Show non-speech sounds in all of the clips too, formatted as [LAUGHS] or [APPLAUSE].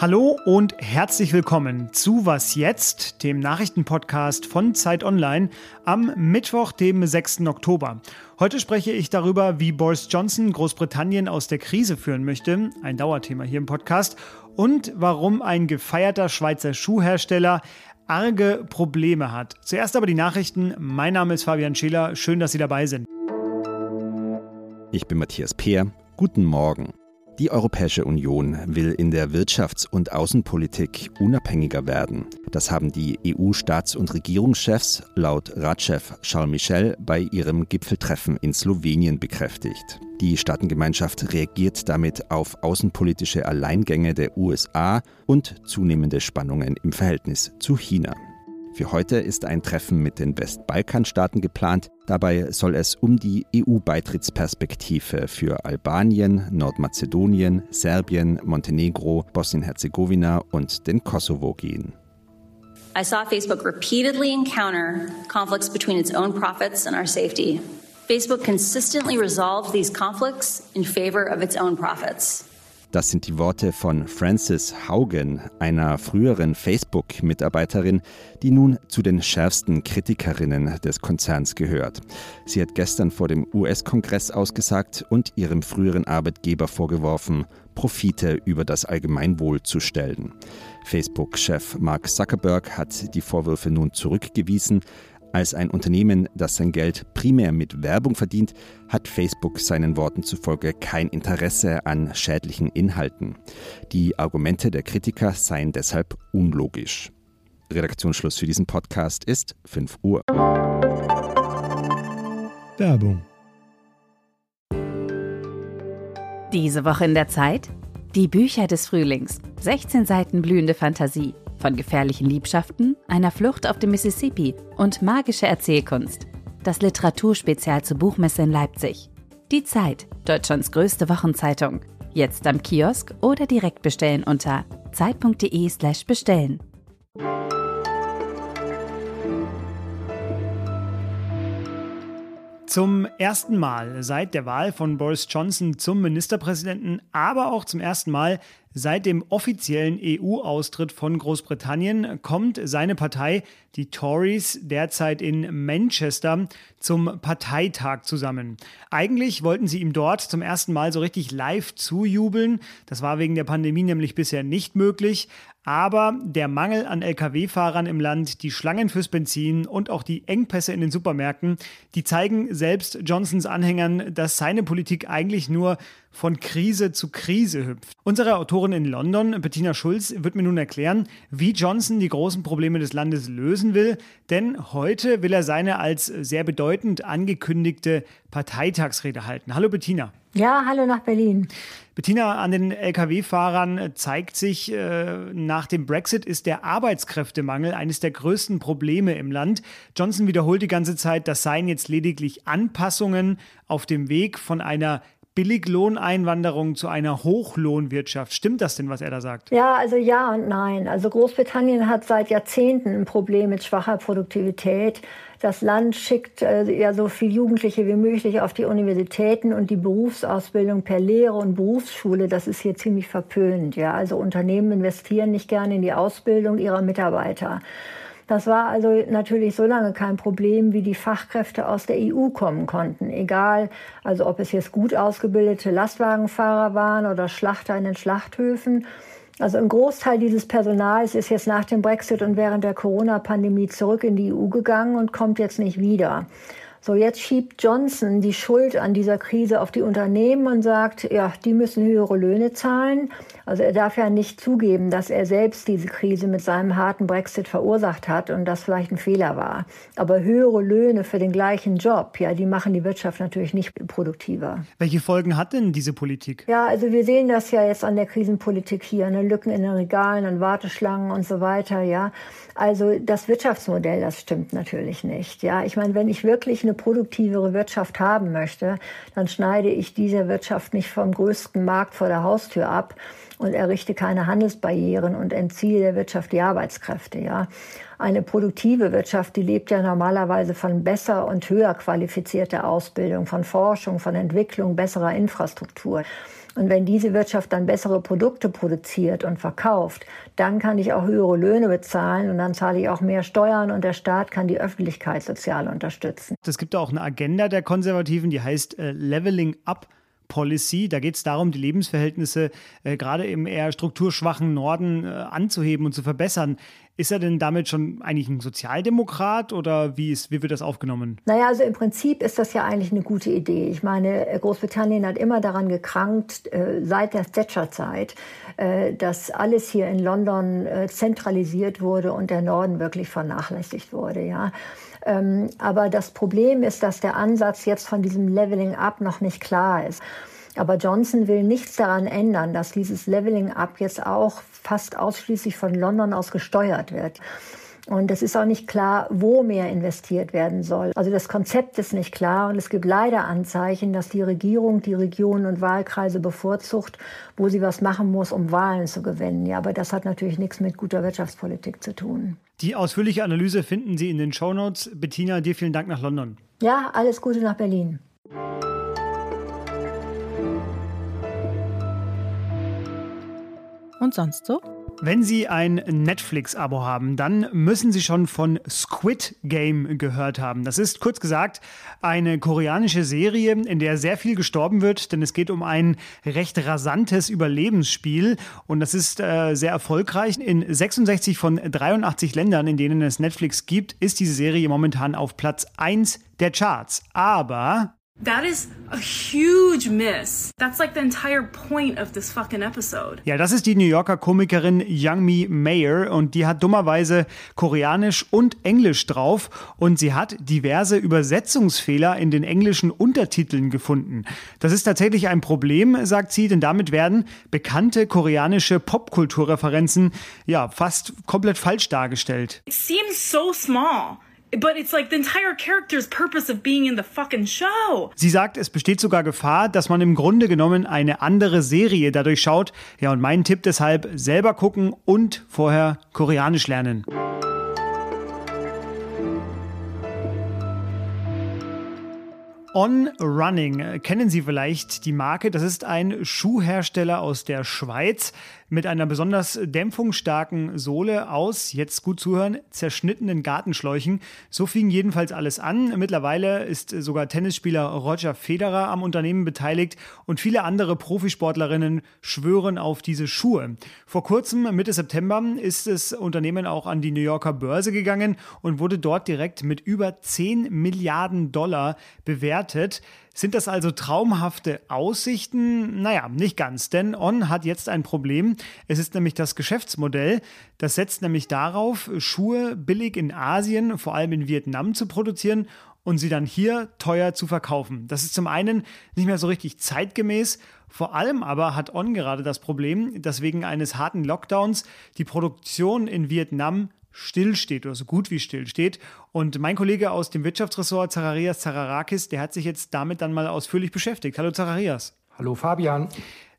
Hallo und herzlich willkommen zu Was jetzt, dem Nachrichtenpodcast von Zeit Online am Mittwoch, dem 6. Oktober. Heute spreche ich darüber, wie Boris Johnson Großbritannien aus der Krise führen möchte, ein Dauerthema hier im Podcast, und warum ein gefeierter Schweizer Schuhhersteller arge Probleme hat. Zuerst aber die Nachrichten. Mein Name ist Fabian Scheler. Schön, dass Sie dabei sind. Ich bin Matthias Peer. Guten Morgen. Die Europäische Union will in der Wirtschafts- und Außenpolitik unabhängiger werden. Das haben die EU-Staats- und Regierungschefs laut Ratschef Charles Michel bei ihrem Gipfeltreffen in Slowenien bekräftigt. Die Staatengemeinschaft reagiert damit auf außenpolitische Alleingänge der USA und zunehmende Spannungen im Verhältnis zu China. Für heute ist ein Treffen mit den Westbalkanstaaten geplant. Dabei soll es um die EU-Beitrittsperspektive für Albanien, Nordmazedonien, Serbien, Montenegro, Bosnien-Herzegowina und den Kosovo gehen. I saw Facebook repeatedly encounter conflicts between its own profits and our safety. Facebook consistently resolved these conflicts in favor of its own profits. Das sind die Worte von Frances Haugen, einer früheren Facebook-Mitarbeiterin, die nun zu den schärfsten Kritikerinnen des Konzerns gehört. Sie hat gestern vor dem US-Kongress ausgesagt und ihrem früheren Arbeitgeber vorgeworfen, Profite über das Allgemeinwohl zu stellen. Facebook-Chef Mark Zuckerberg hat die Vorwürfe nun zurückgewiesen. Als ein Unternehmen, das sein Geld primär mit Werbung verdient, hat Facebook seinen Worten zufolge kein Interesse an schädlichen Inhalten. Die Argumente der Kritiker seien deshalb unlogisch. Redaktionsschluss für diesen Podcast ist 5 Uhr. Werbung. Diese Woche in der Zeit? Die Bücher des Frühlings. 16 Seiten blühende Fantasie. Von gefährlichen Liebschaften, einer Flucht auf dem Mississippi und magische Erzählkunst. Das Literaturspezial zur Buchmesse in Leipzig. Die Zeit, Deutschlands größte Wochenzeitung. Jetzt am Kiosk oder direkt bestellen unter zeit.de/slash bestellen. Zum ersten Mal seit der Wahl von Boris Johnson zum Ministerpräsidenten, aber auch zum ersten Mal Seit dem offiziellen EU-Austritt von Großbritannien kommt seine Partei, die Tories, derzeit in Manchester zum Parteitag zusammen. Eigentlich wollten sie ihm dort zum ersten Mal so richtig live zujubeln. Das war wegen der Pandemie nämlich bisher nicht möglich. Aber der Mangel an Lkw-Fahrern im Land, die Schlangen fürs Benzin und auch die Engpässe in den Supermärkten, die zeigen selbst Johnsons Anhängern, dass seine Politik eigentlich nur von Krise zu Krise hüpft. Unsere Autorin in London, Bettina Schulz, wird mir nun erklären, wie Johnson die großen Probleme des Landes lösen will, denn heute will er seine als sehr bedeutend angekündigte Parteitagsrede halten. Hallo Bettina. Ja, hallo nach Berlin. Bettina, an den Lkw-Fahrern zeigt sich, äh, nach dem Brexit ist der Arbeitskräftemangel eines der größten Probleme im Land. Johnson wiederholt die ganze Zeit, das seien jetzt lediglich Anpassungen auf dem Weg von einer Billiglohneinwanderung zu einer Hochlohnwirtschaft. Stimmt das denn, was er da sagt? Ja, also ja und nein. Also Großbritannien hat seit Jahrzehnten ein Problem mit schwacher Produktivität. Das Land schickt äh, ja so viel Jugendliche wie möglich auf die Universitäten und die Berufsausbildung per Lehre und Berufsschule, das ist hier ziemlich verpönt. Ja, also Unternehmen investieren nicht gerne in die Ausbildung ihrer Mitarbeiter. Das war also natürlich so lange kein Problem, wie die Fachkräfte aus der EU kommen konnten. Egal, also ob es jetzt gut ausgebildete Lastwagenfahrer waren oder Schlachter in den Schlachthöfen. Also ein Großteil dieses Personals ist jetzt nach dem Brexit und während der Corona-Pandemie zurück in die EU gegangen und kommt jetzt nicht wieder. So, jetzt schiebt Johnson die Schuld an dieser Krise auf die Unternehmen und sagt, ja, die müssen höhere Löhne zahlen. Also er darf ja nicht zugeben, dass er selbst diese Krise mit seinem harten Brexit verursacht hat und das vielleicht ein Fehler war. Aber höhere Löhne für den gleichen Job, ja, die machen die Wirtschaft natürlich nicht produktiver. Welche Folgen hat denn diese Politik? Ja, also wir sehen das ja jetzt an der Krisenpolitik hier, ne? Lücken in den Regalen, an Warteschlangen und so weiter, ja. Also das Wirtschaftsmodell, das stimmt natürlich nicht. Ja, ich meine, wenn ich wirklich eine produktivere Wirtschaft haben möchte, dann schneide ich diese Wirtschaft nicht vom größten Markt vor der Haustür ab und errichte keine Handelsbarrieren und entziehe der Wirtschaft die Arbeitskräfte. Ja, Eine produktive Wirtschaft, die lebt ja normalerweise von besser und höher qualifizierter Ausbildung, von Forschung, von Entwicklung, besserer Infrastruktur. Und wenn diese Wirtschaft dann bessere Produkte produziert und verkauft, dann kann ich auch höhere Löhne bezahlen und dann zahle ich auch mehr Steuern und der Staat kann die Öffentlichkeit sozial unterstützen. Es gibt auch eine Agenda der Konservativen, die heißt äh, Leveling Up. Policy. Da geht es darum, die Lebensverhältnisse äh, gerade im eher strukturschwachen Norden äh, anzuheben und zu verbessern. Ist er denn damit schon eigentlich ein Sozialdemokrat oder wie, ist, wie wird das aufgenommen? Naja, also im Prinzip ist das ja eigentlich eine gute Idee. Ich meine, Großbritannien hat immer daran gekrankt, äh, seit der Thatcher-Zeit, äh, dass alles hier in London äh, zentralisiert wurde und der Norden wirklich vernachlässigt wurde. Ja. Ähm, aber das Problem ist, dass der Ansatz jetzt von diesem Leveling Up noch nicht klar ist. Aber Johnson will nichts daran ändern, dass dieses Leveling Up jetzt auch fast ausschließlich von London aus gesteuert wird. Und es ist auch nicht klar, wo mehr investiert werden soll. Also das Konzept ist nicht klar und es gibt leider Anzeichen, dass die Regierung die Regionen und Wahlkreise bevorzugt, wo sie was machen muss, um Wahlen zu gewinnen. Ja, aber das hat natürlich nichts mit guter Wirtschaftspolitik zu tun. Die ausführliche Analyse finden Sie in den Shownotes. Bettina, dir vielen Dank nach London. Ja, alles Gute nach Berlin. Und sonst so? Wenn Sie ein Netflix-Abo haben, dann müssen Sie schon von Squid Game gehört haben. Das ist kurz gesagt eine koreanische Serie, in der sehr viel gestorben wird, denn es geht um ein recht rasantes Überlebensspiel und das ist äh, sehr erfolgreich. In 66 von 83 Ländern, in denen es Netflix gibt, ist diese Serie momentan auf Platz 1 der Charts. Aber That is a huge miss. That's like the entire point of this fucking episode. Ja, das ist die New Yorker Komikerin Youngmi Mayer und die hat dummerweise Koreanisch und Englisch drauf und sie hat diverse Übersetzungsfehler in den englischen Untertiteln gefunden. Das ist tatsächlich ein Problem, sagt sie, denn damit werden bekannte koreanische Popkulturreferenzen ja fast komplett falsch dargestellt. It seems so small. But it's like the entire character's purpose of being in the fucking show. Sie sagt, es besteht sogar Gefahr, dass man im Grunde genommen eine andere Serie dadurch schaut. Ja, und mein Tipp deshalb, selber gucken und vorher Koreanisch lernen. On Running kennen Sie vielleicht die Marke. Das ist ein Schuhhersteller aus der Schweiz mit einer besonders dämpfungsstarken Sohle aus, jetzt gut zuhören, zerschnittenen Gartenschläuchen. So fing jedenfalls alles an. Mittlerweile ist sogar Tennisspieler Roger Federer am Unternehmen beteiligt und viele andere Profisportlerinnen schwören auf diese Schuhe. Vor kurzem, Mitte September, ist das Unternehmen auch an die New Yorker Börse gegangen und wurde dort direkt mit über 10 Milliarden Dollar bewertet. Sind das also traumhafte Aussichten? Naja, nicht ganz, denn On hat jetzt ein Problem. Es ist nämlich das Geschäftsmodell. Das setzt nämlich darauf, Schuhe billig in Asien, vor allem in Vietnam, zu produzieren und sie dann hier teuer zu verkaufen. Das ist zum einen nicht mehr so richtig zeitgemäß, vor allem aber hat On gerade das Problem, dass wegen eines harten Lockdowns die Produktion in Vietnam stillsteht oder so gut wie stillsteht. Und mein Kollege aus dem Wirtschaftsressort, Zararias Zararakis, der hat sich jetzt damit dann mal ausführlich beschäftigt. Hallo Zararias. Hallo Fabian.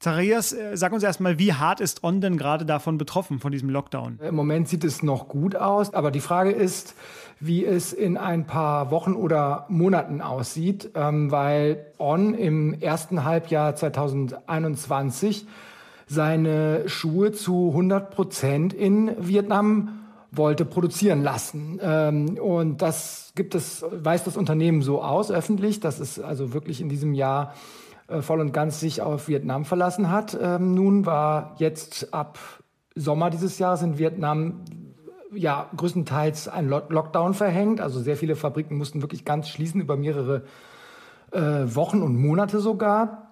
Zacharias, äh, sag uns erstmal, wie hart ist On denn gerade davon betroffen, von diesem Lockdown? Im Moment sieht es noch gut aus, aber die Frage ist, wie es in ein paar Wochen oder Monaten aussieht, ähm, weil On im ersten Halbjahr 2021 seine Schuhe zu 100 Prozent in Vietnam wollte produzieren lassen. Ähm, und das gibt es, weiß das Unternehmen so aus öffentlich, dass es also wirklich in diesem Jahr äh, voll und ganz sich auf Vietnam verlassen hat. Ähm, nun war jetzt ab Sommer dieses Jahres in Vietnam ja größtenteils ein Lockdown verhängt. Also sehr viele Fabriken mussten wirklich ganz schließen über mehrere äh, Wochen und Monate sogar.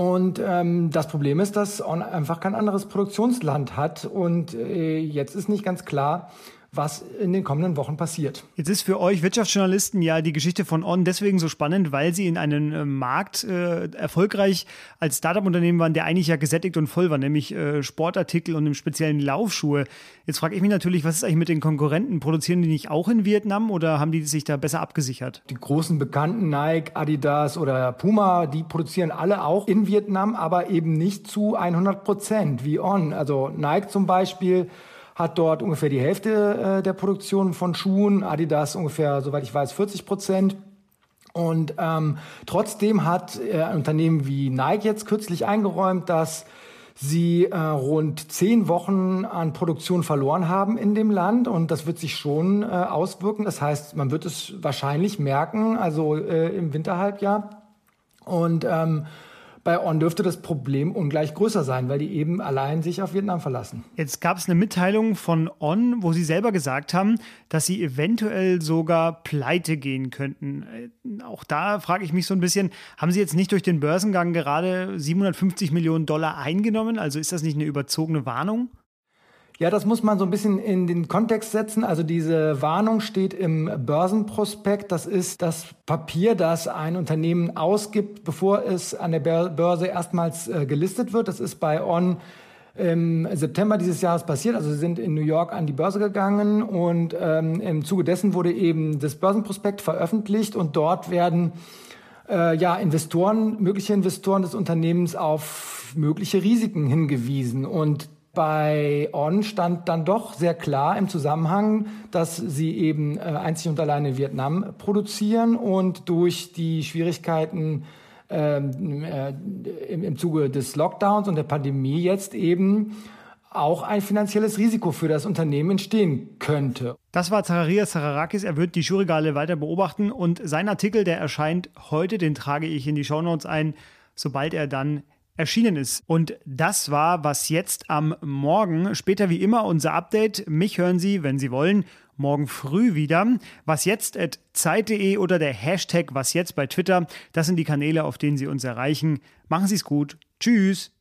Und ähm, das Problem ist, dass On einfach kein anderes Produktionsland hat. Und äh, jetzt ist nicht ganz klar, was in den kommenden Wochen passiert. Jetzt ist für euch Wirtschaftsjournalisten ja die Geschichte von On deswegen so spannend, weil sie in einem äh, Markt äh, erfolgreich als Startup-Unternehmen waren, der eigentlich ja gesättigt und voll war, nämlich äh, Sportartikel und im speziellen Laufschuhe. Jetzt frage ich mich natürlich, was ist eigentlich mit den Konkurrenten? Produzieren die nicht auch in Vietnam oder haben die sich da besser abgesichert? Die großen bekannten Nike, Adidas oder Puma, die produzieren alle auch in Vietnam, aber eben nicht zu 100 Prozent wie On. Also Nike zum Beispiel hat dort ungefähr die Hälfte äh, der Produktion von Schuhen, Adidas ungefähr, soweit ich weiß, 40 Prozent. Und ähm, trotzdem hat äh, ein Unternehmen wie Nike jetzt kürzlich eingeräumt, dass sie äh, rund zehn Wochen an Produktion verloren haben in dem Land und das wird sich schon äh, auswirken. Das heißt, man wird es wahrscheinlich merken, also äh, im Winterhalbjahr. Und ähm, bei On dürfte das Problem ungleich größer sein, weil die eben allein sich auf Vietnam verlassen. Jetzt gab es eine Mitteilung von On, wo sie selber gesagt haben, dass sie eventuell sogar pleite gehen könnten. Äh, auch da frage ich mich so ein bisschen, haben sie jetzt nicht durch den Börsengang gerade 750 Millionen Dollar eingenommen? Also ist das nicht eine überzogene Warnung? Ja, das muss man so ein bisschen in den Kontext setzen. Also diese Warnung steht im Börsenprospekt. Das ist das Papier, das ein Unternehmen ausgibt, bevor es an der Börse erstmals äh, gelistet wird. Das ist bei On im September dieses Jahres passiert. Also sie sind in New York an die Börse gegangen und ähm, im Zuge dessen wurde eben das Börsenprospekt veröffentlicht und dort werden äh, ja Investoren, mögliche Investoren des Unternehmens auf mögliche Risiken hingewiesen und bei On stand dann doch sehr klar im Zusammenhang, dass sie eben äh, einzig und allein in Vietnam produzieren und durch die Schwierigkeiten ähm, äh, im, im Zuge des Lockdowns und der Pandemie jetzt eben auch ein finanzielles Risiko für das Unternehmen entstehen könnte. Das war Zacharias Zacharakis. Er wird die Schuhregale weiter beobachten und sein Artikel, der erscheint heute, den trage ich in die Shownotes ein, sobald er dann erschienen ist. Und das war was jetzt am Morgen. Später wie immer unser Update. Mich hören Sie, wenn Sie wollen, morgen früh wieder. Was jetzt at Zeit.de oder der Hashtag Was jetzt bei Twitter. Das sind die Kanäle, auf denen Sie uns erreichen. Machen Sie es gut. Tschüss.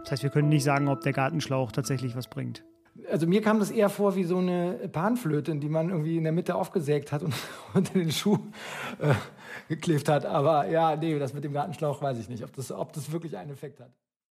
Das heißt, wir können nicht sagen, ob der Gartenschlauch tatsächlich was bringt also mir kam das eher vor wie so eine Panflöte, die man irgendwie in der Mitte aufgesägt hat und [LAUGHS] unter den Schuh äh, geklebt hat. Aber ja, nee, das mit dem Gartenschlauch weiß ich nicht, ob das, ob das wirklich einen Effekt hat.